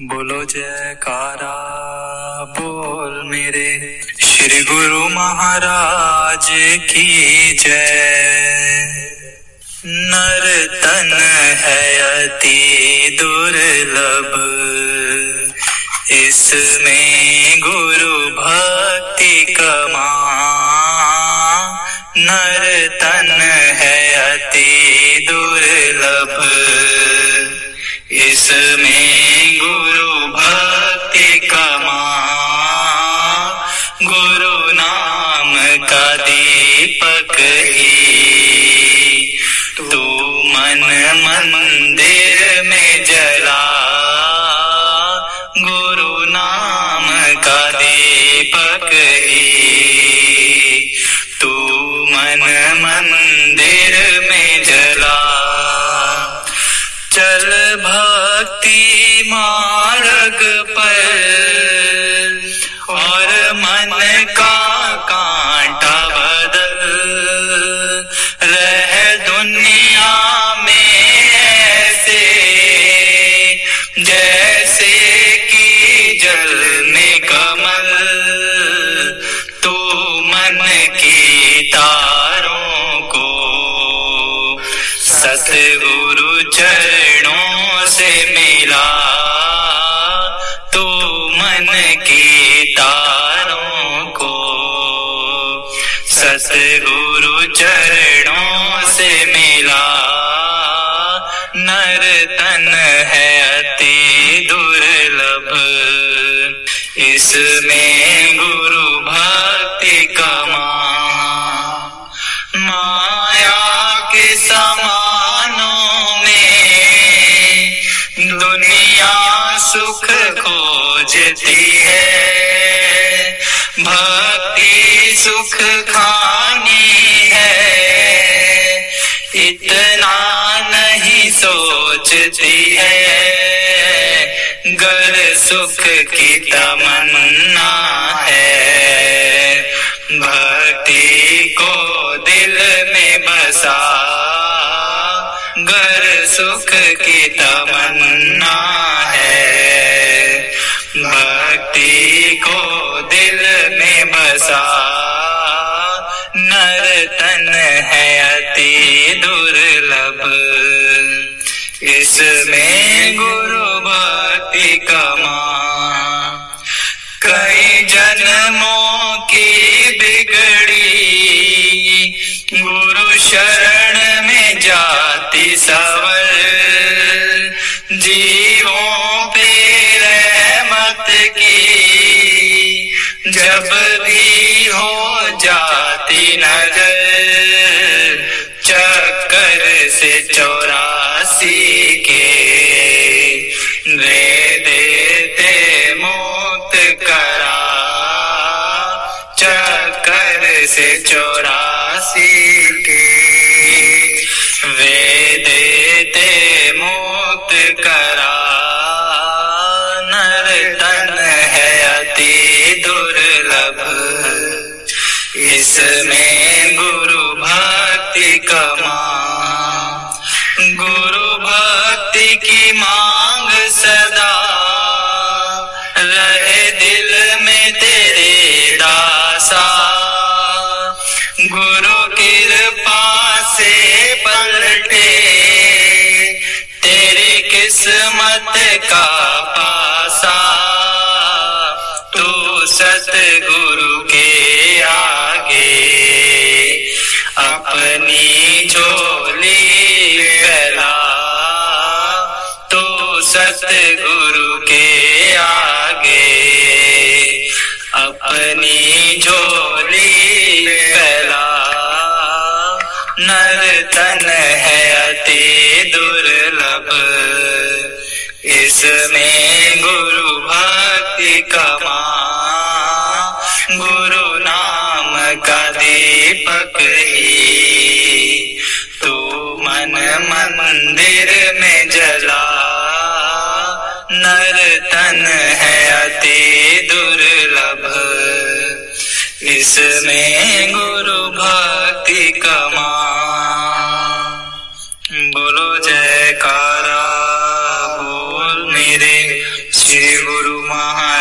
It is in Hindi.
बोलो जयकारा, बोल मेरे श्री गुरु महाराज की जय। नर तन है अति दुर्लभ, इसमें गुरु भक्ति कमा। नर तन है अति दुर्लभ, इसमें गुरु नाम का दीपक ही। तू मन मंदिर में जला। गुरु नाम का दीपक ही। तू मन मंदिर में जला। चल भक्ति मार्ग पर मन की तारों को सतगुरु चरणों से मिला। नर तन है अति दुर्लभ, इसमें गुरु भक्ति कमा माया के समानों खोजती है। भक्ति सुख खानी है। इतना नहीं सोचती है। गर सुख की तमन्ना है। भक्ति को दिल में बसा। गर सुख की तमन्ना में बसा नर तन है अति दुर्लभ। इसमें गुरु भक्ति कमा। कई जन्मों की बिगड़ी, गुरु शरण में जाति सवर जीवों पे रहमत की जब भी हो जाती नज़र, चक्कर से चौरासी के देते मुक्त करा। चक्कर से चौरासी के वे देते मुक्त करा। नर तन है अति दुर्लभ इसमें गुरु भक्ति कमा गुरु भक्ति की मांग सदा रहे दिल में तेरे दासा। गुरु कृपा से पलटे तेरी किस्मत का पासा। तू सतगुरु के आगे अपनी झोली फैला। तो सतगुरु के आगे अपनी झोली फैला। नर तन है अति दुर्लभ। इसमें गुरु भक्ति कमा गुरु नाम का दीपक ही दुर्लभ इसमें गुरु भक्ति कमा बोलो जयकारा बोल मेरे श्री गुरु महा